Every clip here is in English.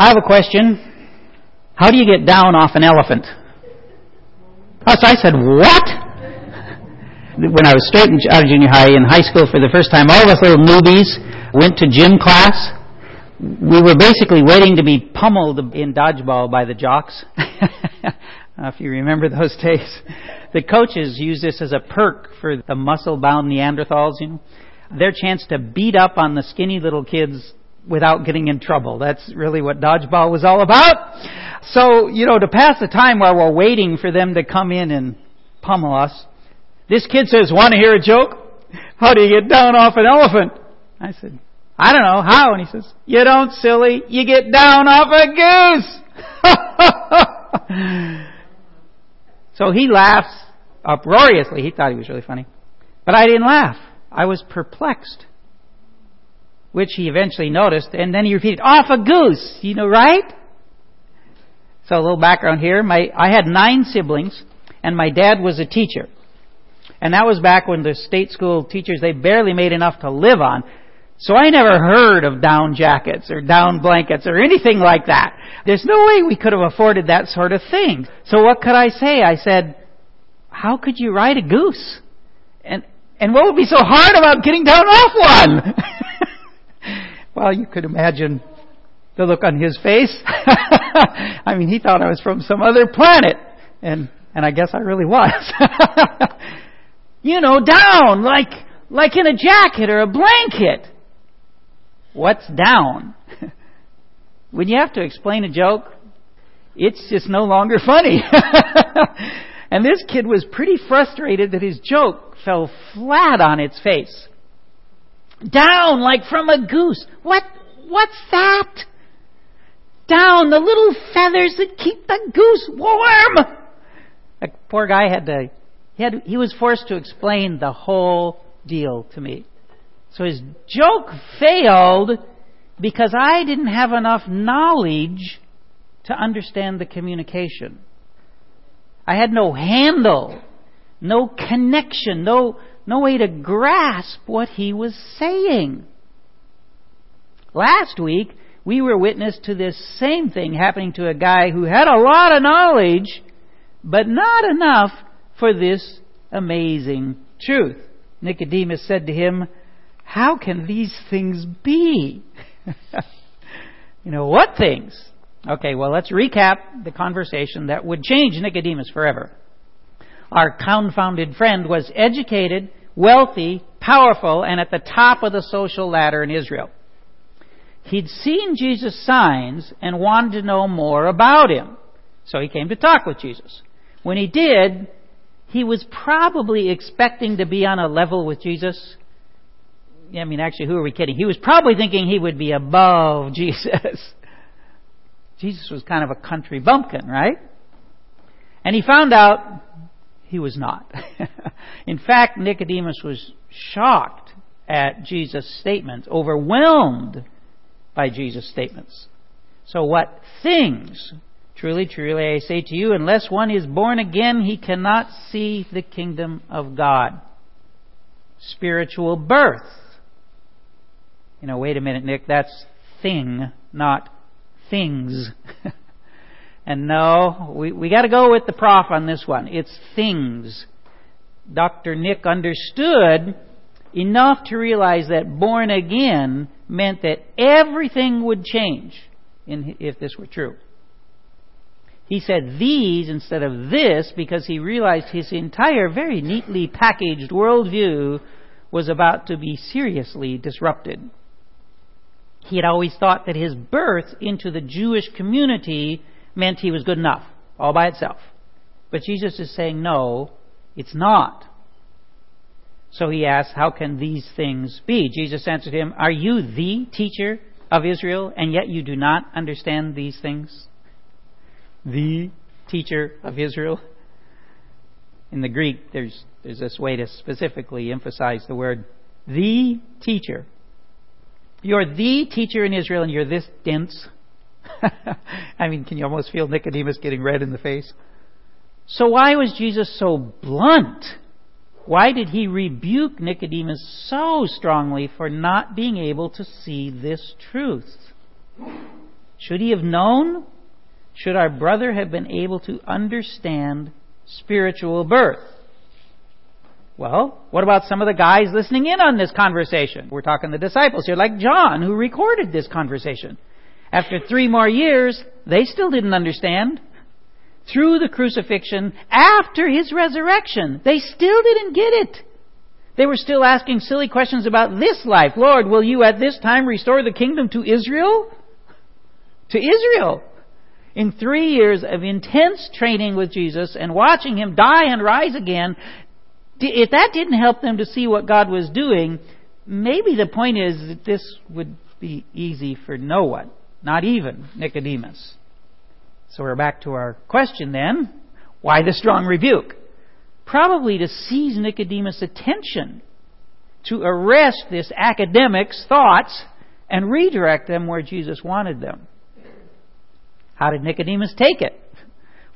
I have a question. How do you get down off an elephant? Oh, so I said, what? When I was straight out of junior high, in high school for the first time, all of us little newbies went to gym class. We were basically waiting to be pummeled in dodgeball by the jocks. if you remember those days. The coaches use this as a perk for the muscle-bound Neanderthals, you know. Their chance to beat up on the skinny little kids without getting in trouble. That's really what dodgeball was all about. So, you know, to pass the time while we're waiting for them to come in and pummel us, this kid says, want to hear a joke? How do you get down off an elephant? I said, I don't know, how? And he says, you don't silly, you get down off a goose! so he laughs uproariously. He thought he was really funny. But I didn't laugh. I was perplexed which he eventually noticed, and then he repeated, off a goose, you know, right? So a little background here. My, I had nine siblings, and my dad was a teacher. And that was back when the state school teachers, they barely made enough to live on. So I never heard of down jackets or down blankets or anything like that. There's no way we could have afforded that sort of thing. So what could I say? I said, how could you ride a goose? And, and what would be so hard about getting down off one? Well, you could imagine the look on his face. I mean, he thought I was from some other planet. And, and I guess I really was. you know, down, like, like in a jacket or a blanket. What's down? when you have to explain a joke, it's just no longer funny. and this kid was pretty frustrated that his joke fell flat on its face. Down like from a goose. What, what's that? Down, the little feathers that keep the goose warm. The poor guy had to, he had, he was forced to explain the whole deal to me. So his joke failed because I didn't have enough knowledge to understand the communication. I had no handle, no connection, no, no way to grasp what he was saying. Last week, we were witness to this same thing happening to a guy who had a lot of knowledge, but not enough for this amazing truth. Nicodemus said to him, How can these things be? you know, what things? Okay, well, let's recap the conversation that would change Nicodemus forever. Our confounded friend was educated, wealthy, powerful, and at the top of the social ladder in Israel. He'd seen Jesus' signs and wanted to know more about him. So he came to talk with Jesus. When he did, he was probably expecting to be on a level with Jesus. I mean, actually, who are we kidding? He was probably thinking he would be above Jesus. Jesus was kind of a country bumpkin, right? And he found out he was not. In fact, Nicodemus was shocked at Jesus' statements, overwhelmed by Jesus' statements. So what things? Truly, truly, I say to you, unless one is born again, he cannot see the kingdom of God. Spiritual birth. You know, wait a minute, Nick, that's thing, not things. And no, we, we gotta go with the prof on this one. It's things. Dr. Nick understood enough to realize that born again meant that everything would change in, if this were true. He said these instead of this because he realized his entire very neatly packaged worldview was about to be seriously disrupted. He had always thought that his birth into the Jewish community meant he was good enough, all by itself. But Jesus is saying, no, it's not. So he asks, How can these things be? Jesus answered him, Are you the teacher of Israel, and yet you do not understand these things? The teacher of Israel? In the Greek, there's, there's this way to specifically emphasize the word the teacher. You're the teacher in Israel, and you're this dense I mean, can you almost feel Nicodemus getting red in the face? So why was Jesus so blunt? Why did he rebuke Nicodemus so strongly for not being able to see this truth? Should he have known? Should our brother have been able to understand spiritual birth? Well, what about some of the guys listening in on this conversation? We're talking the disciples here, like John, who recorded this conversation. After three more years, they still didn't understand. Through the crucifixion, after his resurrection, they still didn't get it. They were still asking silly questions about this life. Lord, will you at this time restore the kingdom to Israel? To Israel. In three years of intense training with Jesus and watching him die and rise again, if that didn't help them to see what God was doing, maybe the point is that this would be easy for no one, not even Nicodemus. So we're back to our question then. Why the strong rebuke? Probably to seize Nicodemus' attention, to arrest this academic's thoughts and redirect them where Jesus wanted them. How did Nicodemus take it?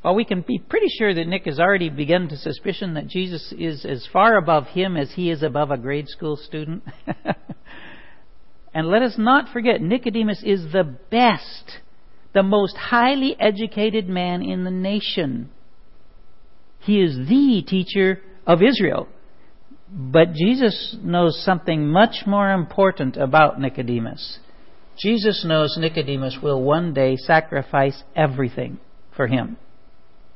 Well, we can be pretty sure that Nick has already begun to suspicion that Jesus is as far above him as he is above a grade school student. and let us not forget, Nicodemus is the best, the most highly educated man in the nation. He is the teacher of Israel. But Jesus knows something much more important about Nicodemus. Jesus knows Nicodemus will one day sacrifice everything for him.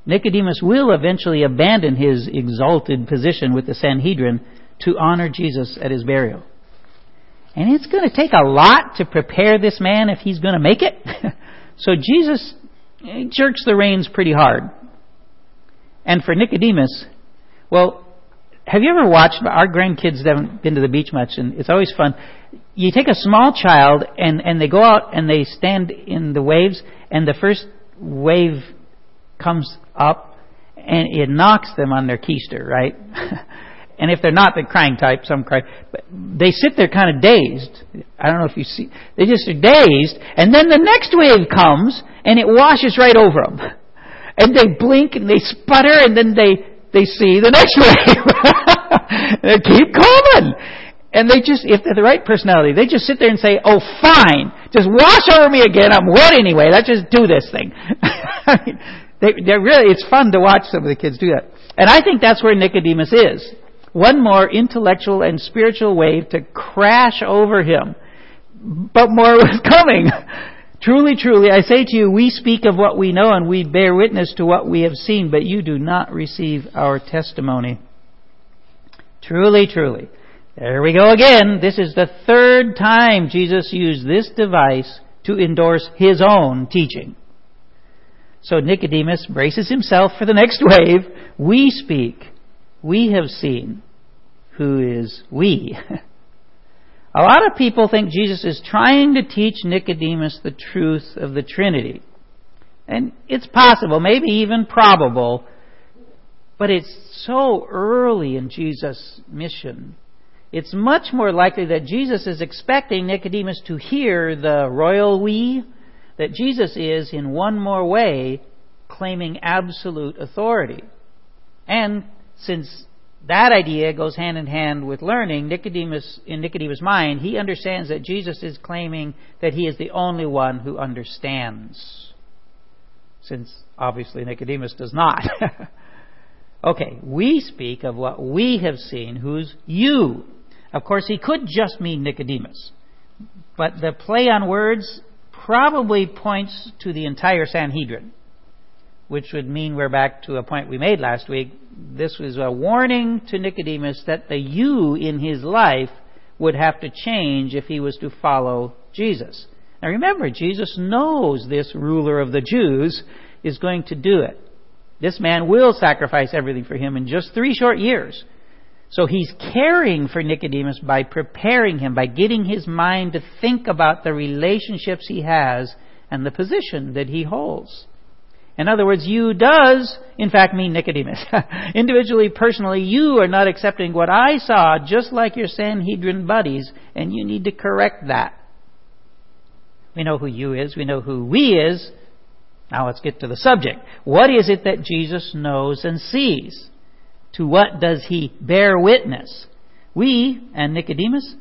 Nicodemus will eventually abandon his exalted position with the Sanhedrin to honor Jesus at his burial. And it's going to take a lot to prepare this man if he's going to make it. so Jesus eh, jerks the reins pretty hard. And for Nicodemus, well, have you ever watched, our grandkids haven't been to the beach much, and it's always fun. You take a small child, and, and they go out and they stand in the waves, and the first wave comes up and it knocks them on their keister, right? and if they're not the crying type, some cry. But they sit there kind of dazed. I don't know if you see. They just are dazed, and then the next wave comes and it washes right over them, and they blink and they sputter, and then they they see the next wave. they keep coming. And they just, if they're the right personality, they just sit there and say, oh fine, just wash over me again, I'm wet anyway, let's just do this thing. They, they're really, it's fun to watch some of the kids do that. And I think that's where Nicodemus is. One more intellectual and spiritual wave to crash over him. But more was coming. truly, truly, I say to you, we speak of what we know and we bear witness to what we have seen, but you do not receive our testimony. Truly, truly. There we go again. This is the third time Jesus used this device to endorse his own teaching. So Nicodemus braces himself for the next wave. We speak. We have seen. Who is we? A lot of people think Jesus is trying to teach Nicodemus the truth of the Trinity. And it's possible, maybe even probable, but it's so early in Jesus' mission. It's much more likely that Jesus is expecting Nicodemus to hear the royal we that Jesus is, in one more way, claiming absolute authority. And since that idea goes hand in hand with learning, Nicodemus, in Nicodemus' mind, he understands that Jesus is claiming that he is the only one who understands. Since obviously Nicodemus does not. okay, we speak of what we have seen, who's you. Of course, he could just mean Nicodemus. But the play on words probably points to the entire Sanhedrin, which would mean we're back to a point we made last week. This was a warning to Nicodemus that the you in his life would have to change if he was to follow Jesus. Now remember, Jesus knows this ruler of the Jews is going to do it. This man will sacrifice everything for him in just three short years. So he's caring for Nicodemus by preparing him, by getting his mind to think about the relationships he has and the position that he holds. In other words, you does, in fact, mean Nicodemus. Individually, personally, you are not accepting what I saw, just like your Sanhedrin buddies, and you need to correct that. We know who you is, we know who we is. Now let's get to the subject. What is it that Jesus knows and sees? To what does he bear witness? We and Nicodemus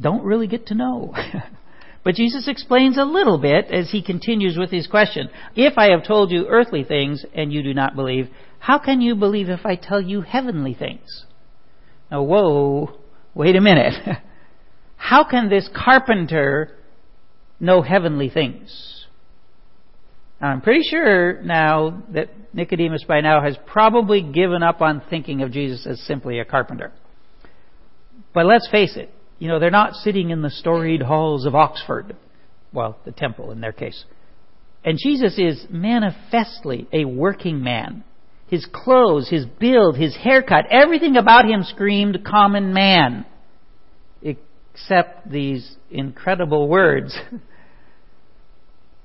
don't really get to know. But Jesus explains a little bit as he continues with his question. If I have told you earthly things and you do not believe, how can you believe if I tell you heavenly things? Now, whoa, wait a minute. how can this carpenter know heavenly things? Now, I'm pretty sure now that Nicodemus by now has probably given up on thinking of Jesus as simply a carpenter. But let's face it, you know, they're not sitting in the storied halls of Oxford. Well, the temple in their case. And Jesus is manifestly a working man. His clothes, his build, his haircut, everything about him screamed common man. Except these incredible words.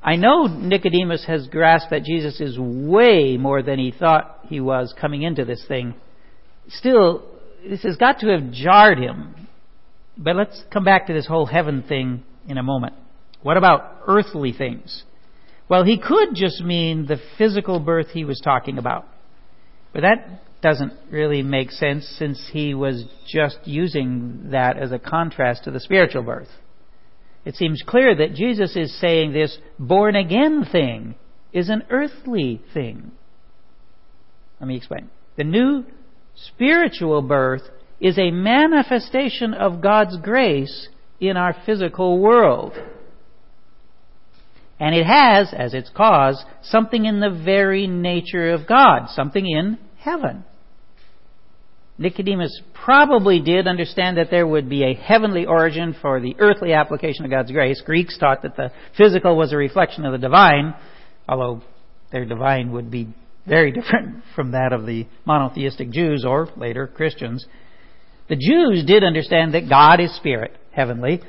I know Nicodemus has grasped that Jesus is way more than he thought he was coming into this thing. Still, this has got to have jarred him but let's come back to this whole heaven thing in a moment. What about earthly things? Well, he could just mean the physical birth he was talking about. But that doesn't really make sense since he was just using that as a contrast to the spiritual birth. It seems clear that Jesus is saying this born again thing is an earthly thing. Let me explain. The new spiritual birth is a manifestation of God's grace in our physical world. And it has, as its cause, something in the very nature of God, something in heaven. Nicodemus probably did understand that there would be a heavenly origin for the earthly application of God's grace. Greeks taught that the physical was a reflection of the divine, although their divine would be very different from that of the monotheistic Jews or later Christians. The Jews did understand that God is spirit, heavenly,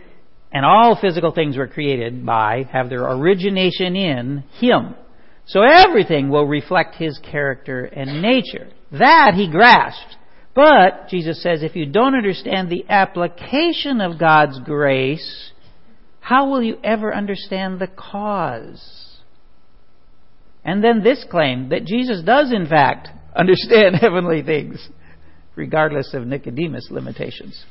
and all physical things were created by, have their origination in Him. So everything will reflect His character and nature. That he grasped. But, Jesus says, if you don't understand the application of God's grace, how will you ever understand the cause? And then this claim that Jesus does in fact understand heavenly things regardless of Nicodemus' limitations.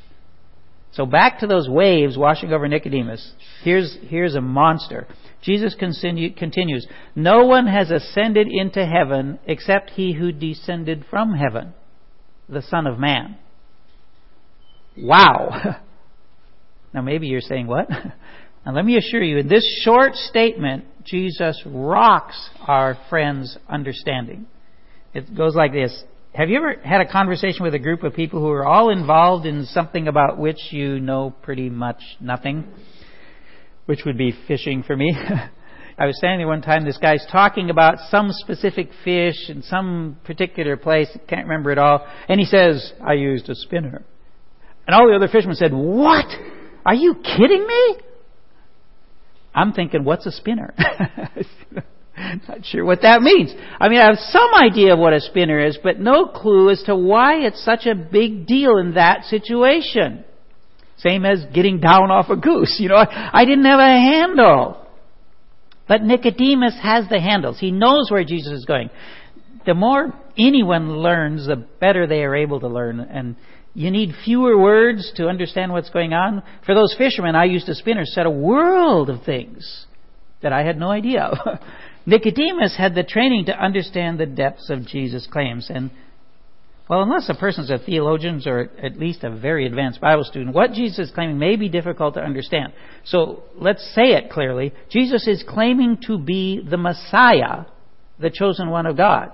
So back to those waves washing over Nicodemus. Here's, here's a monster. Jesus continue, continues, No one has ascended into heaven except he who descended from heaven, the Son of Man. Wow. now maybe you're saying, what? Now let me assure you, in this short statement, Jesus rocks our friend's understanding. It goes like this. Have you ever had a conversation with a group of people who are all involved in something about which you know pretty much nothing? Which would be fishing for me. I was standing there one time, this guy's talking about some specific fish in some particular place, can't remember it all, and he says, I used a spinner. And all the other fishermen said, What? Are you kidding me? I'm thinking, what's a spinner? Not sure what that means. I mean, I have some idea of what a spinner is, but no clue as to why it's such a big deal in that situation. Same as getting down off a goose. You know, I, didn't have a handle. But Nicodemus has the handles. He knows where Jesus is going. The more anyone learns, the better they are able to learn. And you need fewer words to understand what's going on. For those fishermen, I used a spinner, said a world of things that I had no idea of. Nicodemus had the training to understand the depths of Jesus' claims. And, well, unless a person's a theologian or at least a very advanced Bible student, what Jesus is claiming may be difficult to understand. So let's say it clearly. Jesus is claiming to be the Messiah, the chosen one of God.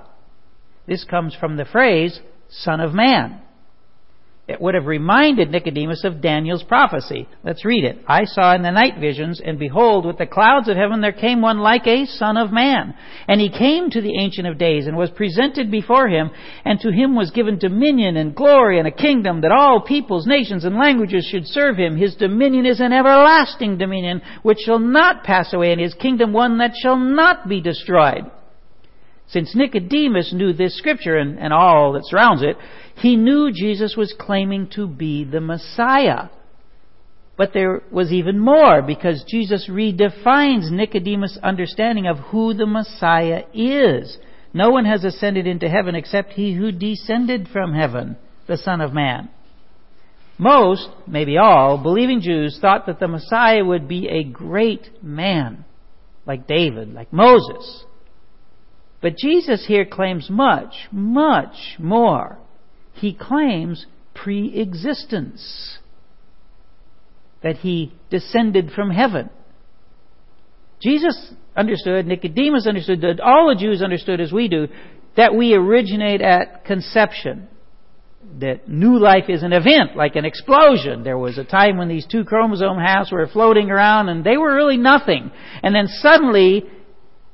This comes from the phrase, Son of Man. It would have reminded Nicodemus of Daniel's prophecy. Let's read it. I saw in the night visions, and behold, with the clouds of heaven there came one like a son of man. And he came to the Ancient of Days, and was presented before him, and to him was given dominion and glory and a kingdom that all peoples, nations, and languages should serve him. His dominion is an everlasting dominion, which shall not pass away, and his kingdom one that shall not be destroyed. Since Nicodemus knew this scripture and, and all that surrounds it, he knew Jesus was claiming to be the Messiah. But there was even more because Jesus redefines Nicodemus' understanding of who the Messiah is. No one has ascended into heaven except he who descended from heaven, the Son of Man. Most, maybe all, believing Jews thought that the Messiah would be a great man, like David, like Moses. But Jesus here claims much, much more. He claims pre-existence. That he descended from heaven. Jesus understood, Nicodemus understood, that all the Jews understood as we do, that we originate at conception that new life is an event, like an explosion. There was a time when these two chromosome halves were floating around and they were really nothing. And then suddenly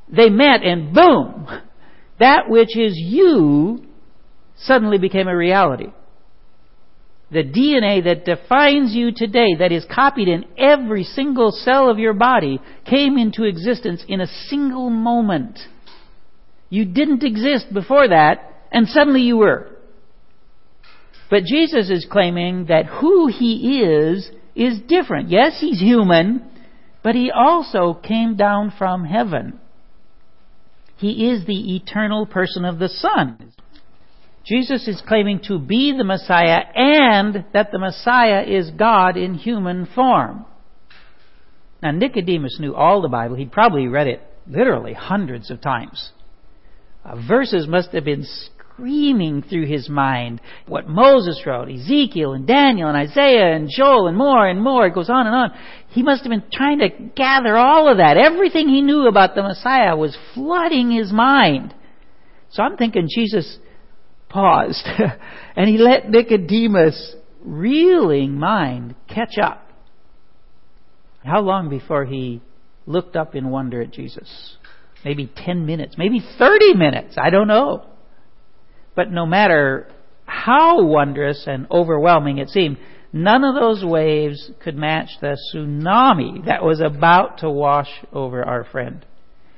they met and boom! That which is you suddenly became a reality. The DNA that defines you today, that is copied in every single cell of your body, came into existence in a single moment. You didn't exist before that, and suddenly you were. But Jesus is claiming that who he is is different. Yes, he's human, but he also came down from heaven. He is the eternal person of the Son. Jesus is claiming to be the Messiah and that the Messiah is God in human form. Now, Nicodemus knew all the Bible. He'd probably read it literally hundreds of times. Uh, verses must have been screaming through his mind what Moses wrote, Ezekiel and Daniel and Isaiah and Joel and more and more. It goes on and on. He must have been trying to gather all of that. Everything he knew about the Messiah was flooding his mind. So I'm thinking Jesus paused and he let Nicodemus' reeling mind catch up. How long before he looked up in wonder at Jesus? Maybe 10 minutes, maybe 30 minutes, I don't know. But no matter how wondrous and overwhelming it seemed, none of those waves could match the tsunami that was about to wash over our friend.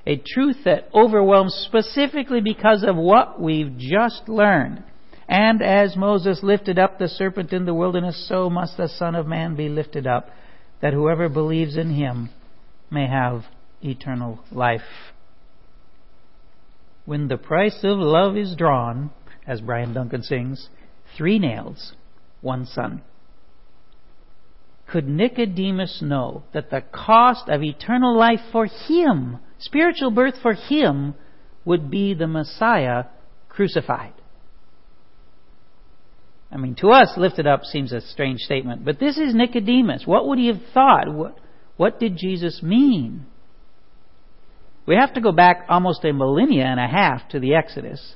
A truth that overwhelms specifically because of what we've just learned. And as Moses lifted up the serpent in the wilderness, so must the Son of Man be lifted up, that whoever believes in him may have eternal life. When the price of love is drawn, as Brian Duncan sings, three nails, one son. Could Nicodemus know that the cost of eternal life for him, spiritual birth for him, would be the Messiah crucified? I mean, to us, lifted up seems a strange statement, but this is Nicodemus. What would he have thought? What, what did Jesus mean? We have to go back almost a millennia and a half to the Exodus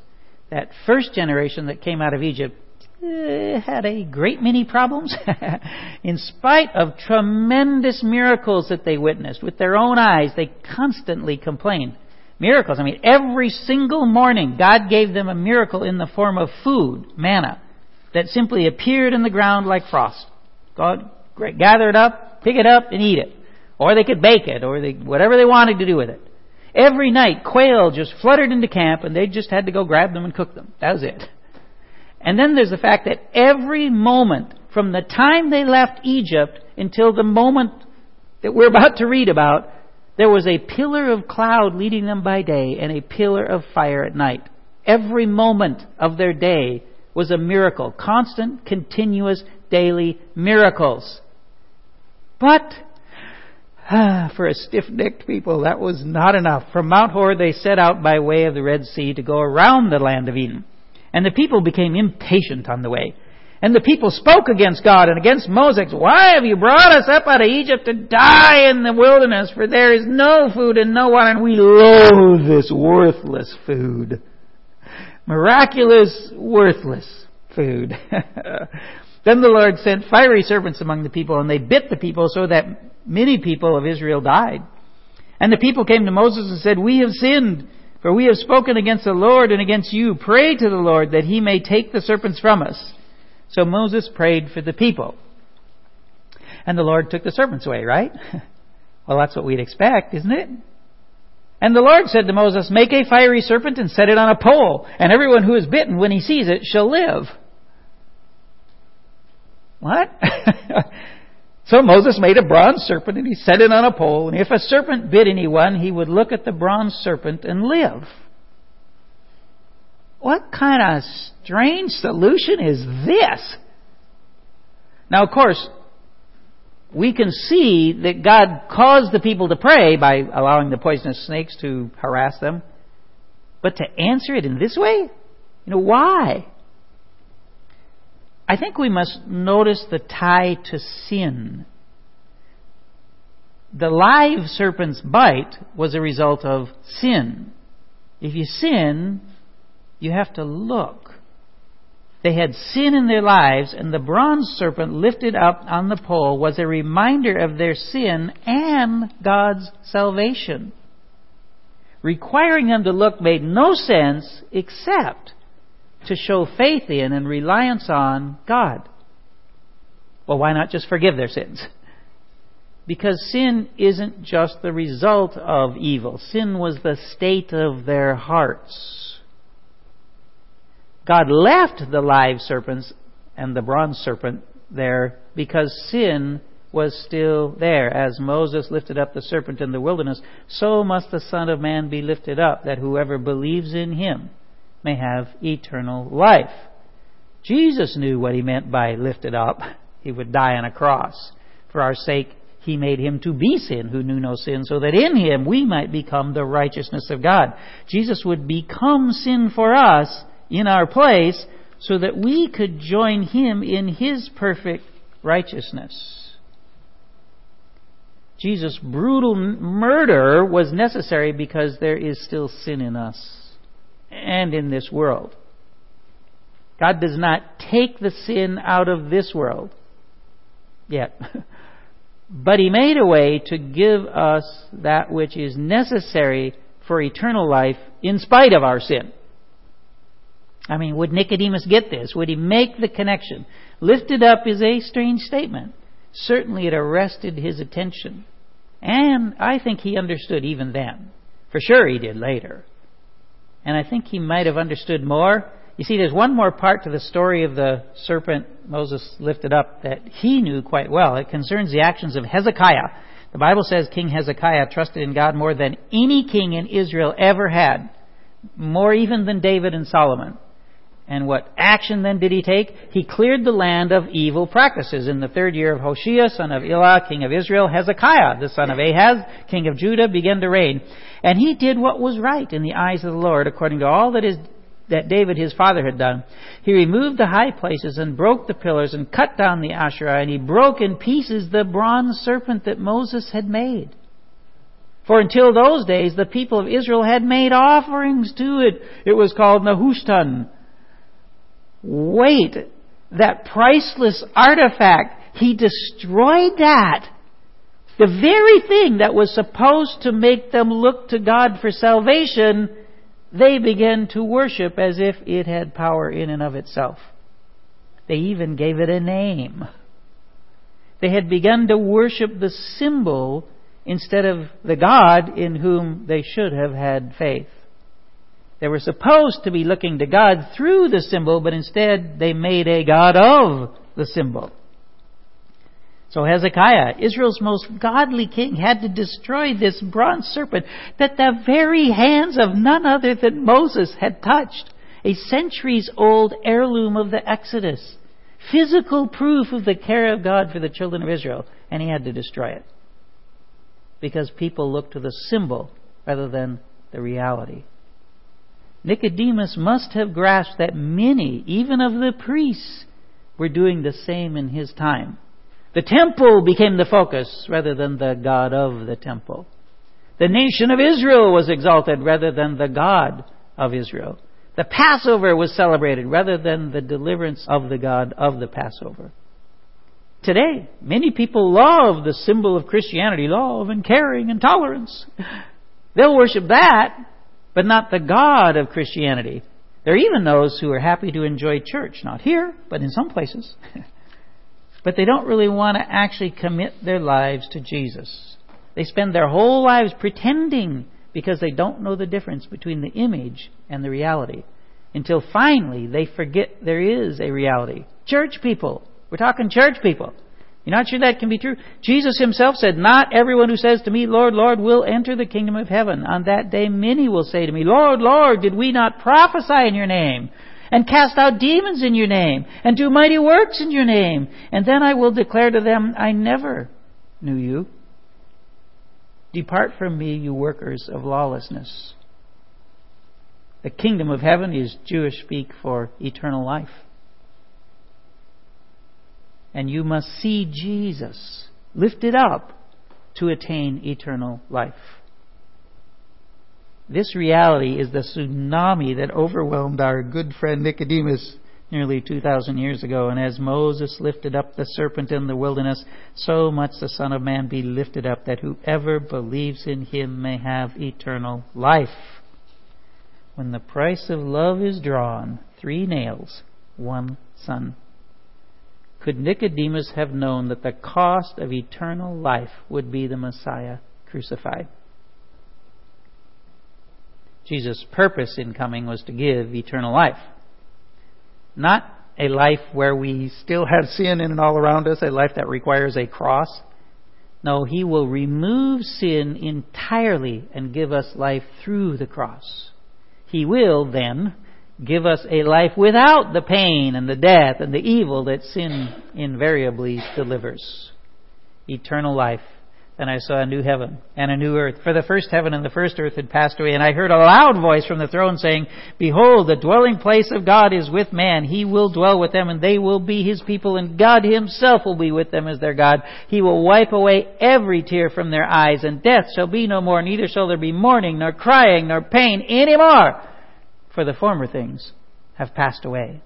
that first generation that came out of Egypt uh, had a great many problems in spite of tremendous miracles that they witnessed. With their own eyes they constantly complained. Miracles i mean every single morning god gave them a miracle in the form of food manna that simply appeared in the ground like frost. God gather it up pick it up and eat it. Or they could bake it or they, whatever they wanted to do with it Every night, quail just fluttered into camp, and they just had to go grab them and cook them. That was it. And then there's the fact that every moment, from the time they left Egypt until the moment that we're about to read about, there was a pillar of cloud leading them by day and a pillar of fire at night. Every moment of their day was a miracle. Constant, continuous, daily miracles. But Ah, for a stiff-necked people, that was not enough. From Mount Hor they set out by way of the Red Sea to go around the land of Edom. And the people became impatient on the way. And the people spoke against God and against Moses. Why have you brought us up out of Egypt to die in the wilderness? For there is no food and no water, and we loathe this worthless food. Miraculous, worthless food. then the Lord sent fiery serpents among the people, and they bit the people so that many people of Israel died. And the people came to Moses and said, We have sinned, for we have spoken against the Lord and against you. Pray to the Lord that he may take the serpents from us. So Moses prayed for the people. And the Lord took the serpents away, right? well, that's what we'd expect, isn't it? And the Lord said to Moses, Make a fiery serpent and set it on a pole, and everyone who is bitten when he sees it shall live. What? So Moses made a bronze serpent and he set it on a pole, and if a serpent bit anyone, he would look at the bronze serpent and live. What kind of strange solution is this? Now, of course, we can see that God caused the people to pray by allowing the poisonous snakes to harass them. But to answer it in this way? You know, why? I think we must notice the tie to sin. The live serpent's bite was a result of sin. If you sin, you have to look. They had sin in their lives, and the bronze serpent lifted up on the pole was a reminder of their sin and God's salvation. Requiring them to look made no sense except to show faith in and reliance on God. Well, why not just forgive their sins? Because sin isn't just the result of evil. Sin was the state of their hearts. God left the live serpents and the bronze serpent there because sin was still there. As Moses lifted up the serpent in the wilderness, so must the Son of Man be lifted up, that whoever believes in him may have eternal life. Jesus knew what he meant by lifted up. He would die on a cross. For our sake, he made him to be sin who knew no sin, so that in him we might become the righteousness of God. Jesus would become sin for us in our place so that we could join him in his perfect righteousness. Jesus' brutal murder was necessary because there is still sin in us and in this world. God does not take the sin out of this world yet. but He made a way to give us that which is necessary for eternal life in spite of our sin. I mean, would Nicodemus get this? Would he make the connection? Lifted up is a strange statement. Certainly it arrested his attention. And I think he understood even then. For sure he did later. And I think he might have understood more. You see, there's one more part to the story of the serpent Moses lifted up that he knew quite well. It concerns the actions of Hezekiah. The Bible says King Hezekiah trusted in God more than any king in Israel ever had, more even than David and Solomon. And what action then did he take? He cleared the land of evil practices. In the third year of Hoshea, son of Elah, king of Israel, Hezekiah, the son of Ahaz, king of Judah, began to reign. And he did what was right in the eyes of the Lord, according to all that is that David his father had done. He removed the high places and broke the pillars and cut down the Asherah, and he broke in pieces the bronze serpent that Moses had made. For until those days, the people of Israel had made offerings to it. It was called Nehushtan, Wait, that priceless artifact, he destroyed that. The very thing that was supposed to make them look to God for salvation, they began to worship as if it had power in and of itself. They even gave it a name. They had begun to worship the symbol instead of the God in whom they should have had faith. They were supposed to be looking to God through the symbol, but instead they made a God of the symbol. So Hezekiah, Israel's most godly king, had to destroy this bronze serpent that the very hands of none other than Moses had touched. A centuries old heirloom of the Exodus. Physical proof of the care of God for the children of Israel. And he had to destroy it. Because people looked to the symbol rather than the reality. Nicodemus must have grasped that many, even of the priests, were doing the same in his time. The temple became the focus rather than the God of the temple. The nation of Israel was exalted rather than the God of Israel. The Passover was celebrated rather than the deliverance of the God of the Passover. Today, many people love the symbol of Christianity, love and caring and tolerance. They'll worship that but not the God of Christianity. There are even those who are happy to enjoy church, not here, but in some places. but they don't really want to actually commit their lives to Jesus. They spend their whole lives pretending because they don't know the difference between the image and the reality. Until finally they forget there is a reality. Church people. We're talking church people. You're not sure that can be true? Jesus himself said, Not everyone who says to me, Lord, Lord, will enter the kingdom of heaven. On that day many will say to me, Lord, Lord, did we not prophesy in your name? and cast out demons in your name, and do mighty works in your name. And then I will declare to them, I never knew you. Depart from me, you workers of lawlessness. The kingdom of heaven is Jewish speak for eternal life. And you must see Jesus lifted up to attain eternal life. This reality is the tsunami that overwhelmed our good friend Nicodemus nearly 2,000 years ago. And as Moses lifted up the serpent in the wilderness, so much the Son of Man be lifted up, that whoever believes in him may have eternal life. When the price of love is drawn, three nails, one son. Could Nicodemus have known that the cost of eternal life would be the Messiah crucified? Jesus' purpose in coming was to give eternal life. Not a life where we still have sin in and all around us, a life that requires a cross. No, He will remove sin entirely and give us life through the cross. He will then give us a life without the pain and the death and the evil that sin invariably delivers. Eternal life then I saw a new heaven and a new earth. For the first heaven and the first earth had passed away, and I heard a loud voice from the throne saying, Behold, the dwelling place of God is with man. He will dwell with them, and they will be his people, and God himself will be with them as their God. He will wipe away every tear from their eyes, and death shall be no more, neither shall there be mourning, nor crying, nor pain any more, for the former things have passed away.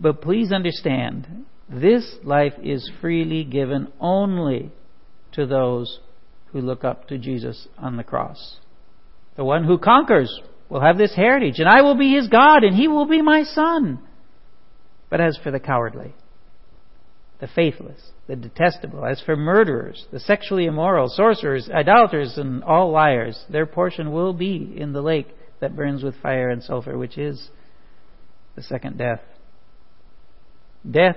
But please understand, this life is freely given only to those who look up to Jesus on the cross. The one who conquers will have this heritage, and I will be his God, and he will be my son. But as for the cowardly, the faithless, the detestable, as for murderers, the sexually immoral, sorcerers, idolaters, and all liars, their portion will be in the lake that burns with fire and sulfur, which is the second death. Death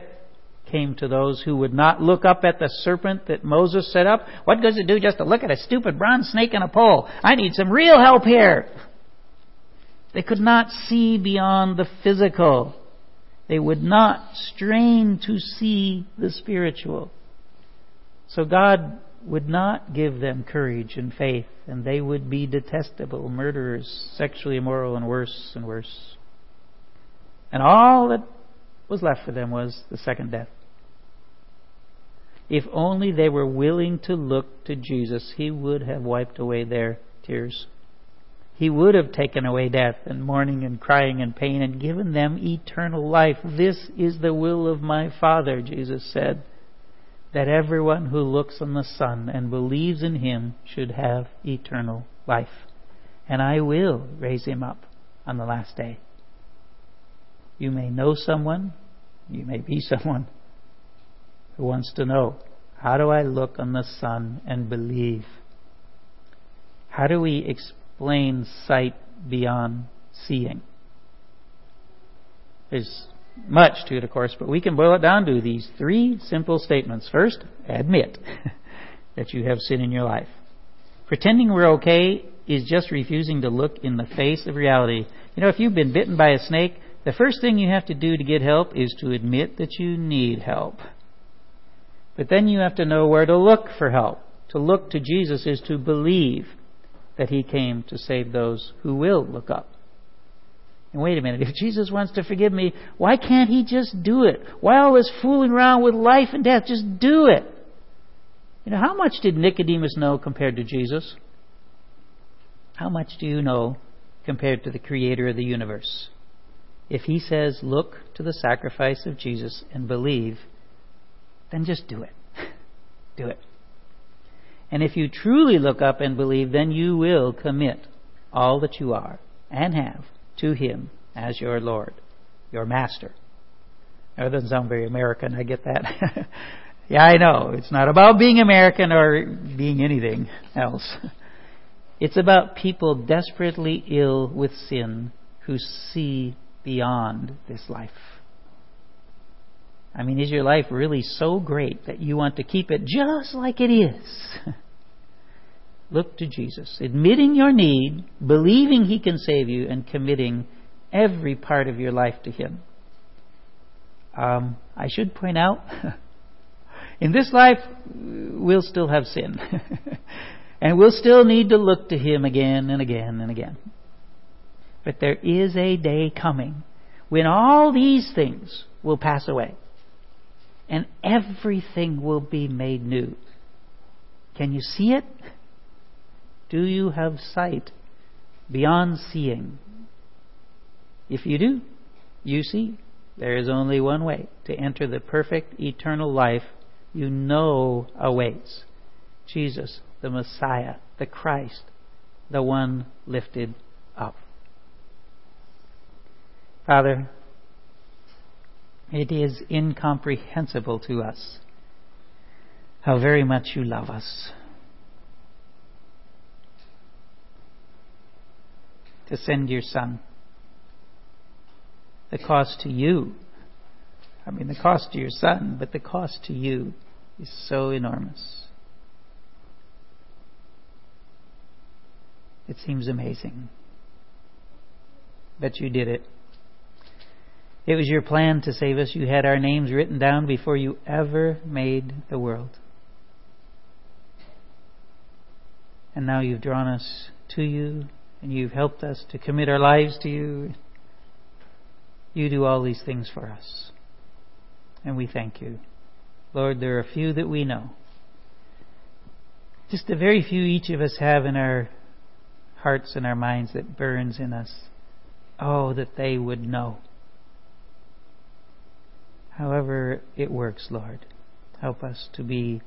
came to those who would not look up at the serpent that Moses set up. What does it do just to look at a stupid bronze snake in a pole? I need some real help here. They could not see beyond the physical. They would not strain to see the spiritual. So God would not give them courage and faith, and they would be detestable, murderers, sexually immoral, and worse and worse. And all that was left for them was the second death. If only they were willing to look to Jesus, He would have wiped away their tears. He would have taken away death and mourning and crying and pain and given them eternal life. This is the will of my Father, Jesus said, that everyone who looks on the Son and believes in Him should have eternal life. And I will raise him up on the last day. You may know someone, you may be someone who wants to know how do I look on the Son and believe? How do we explain sight beyond seeing? There's much to it, of course, but we can boil it down to these three simple statements. First, admit that you have sin in your life. Pretending we're okay is just refusing to look in the face of reality. You know, if you've been bitten by a snake, the first thing you have to do to get help is to admit that you need help. But then you have to know where to look for help. To look to Jesus is to believe that He came to save those who will look up. And wait a minute, if Jesus wants to forgive me, why can't He just do it? Why all this fooling around with life and death? Just do it. You know, how much did Nicodemus know compared to Jesus? How much do you know compared to the Creator of the universe? If He says, look to the sacrifice of Jesus and believe, then just do it. do it. And if you truly look up and believe, then you will commit all that you are and have to Him as your Lord, your Master. That doesn't sound very American, I get that. yeah, I know. It's not about being American or being anything else. It's about people desperately ill with sin who see beyond this life. I mean, is your life really so great that you want to keep it just like it is? Look to Jesus, admitting your need, believing He can save you, and committing every part of your life to Him. Um, I should point out, in this life, we'll still have sin. and we'll still need to look to Him again and again and again. But there is a day coming when all these things will pass away and everything will be made new. Can you see it? Do you have sight beyond seeing? If you do, you see. There is only one way to enter the perfect eternal life you know awaits Jesus, the Messiah, the Christ, the one lifted up. Father, it is incomprehensible to us how very much you love us. To send your Son. The cost to you, I mean, the cost to your Son, but the cost to you is so enormous. It seems amazing. But you did it. It was your plan to save us. You had our names written down before you ever made the world. And now you've drawn us to you, and you've helped us to commit our lives to you. You do all these things for us. And we thank you. Lord, there are few that we know. Just a very few each of us have in our hearts and our minds that burns in us. Oh, that they would know. However it works, Lord, help us to be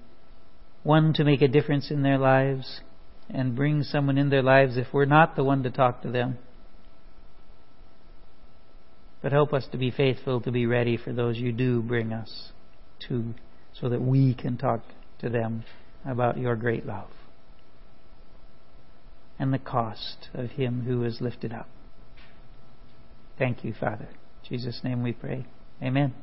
one to make a difference in their lives and bring someone in their lives if we're not the one to talk to them. But help us to be faithful to be ready for those you do bring us to so that we can talk to them about your great love and the cost of him who is lifted up. Thank you, Father. In Jesus' name we pray. Amen.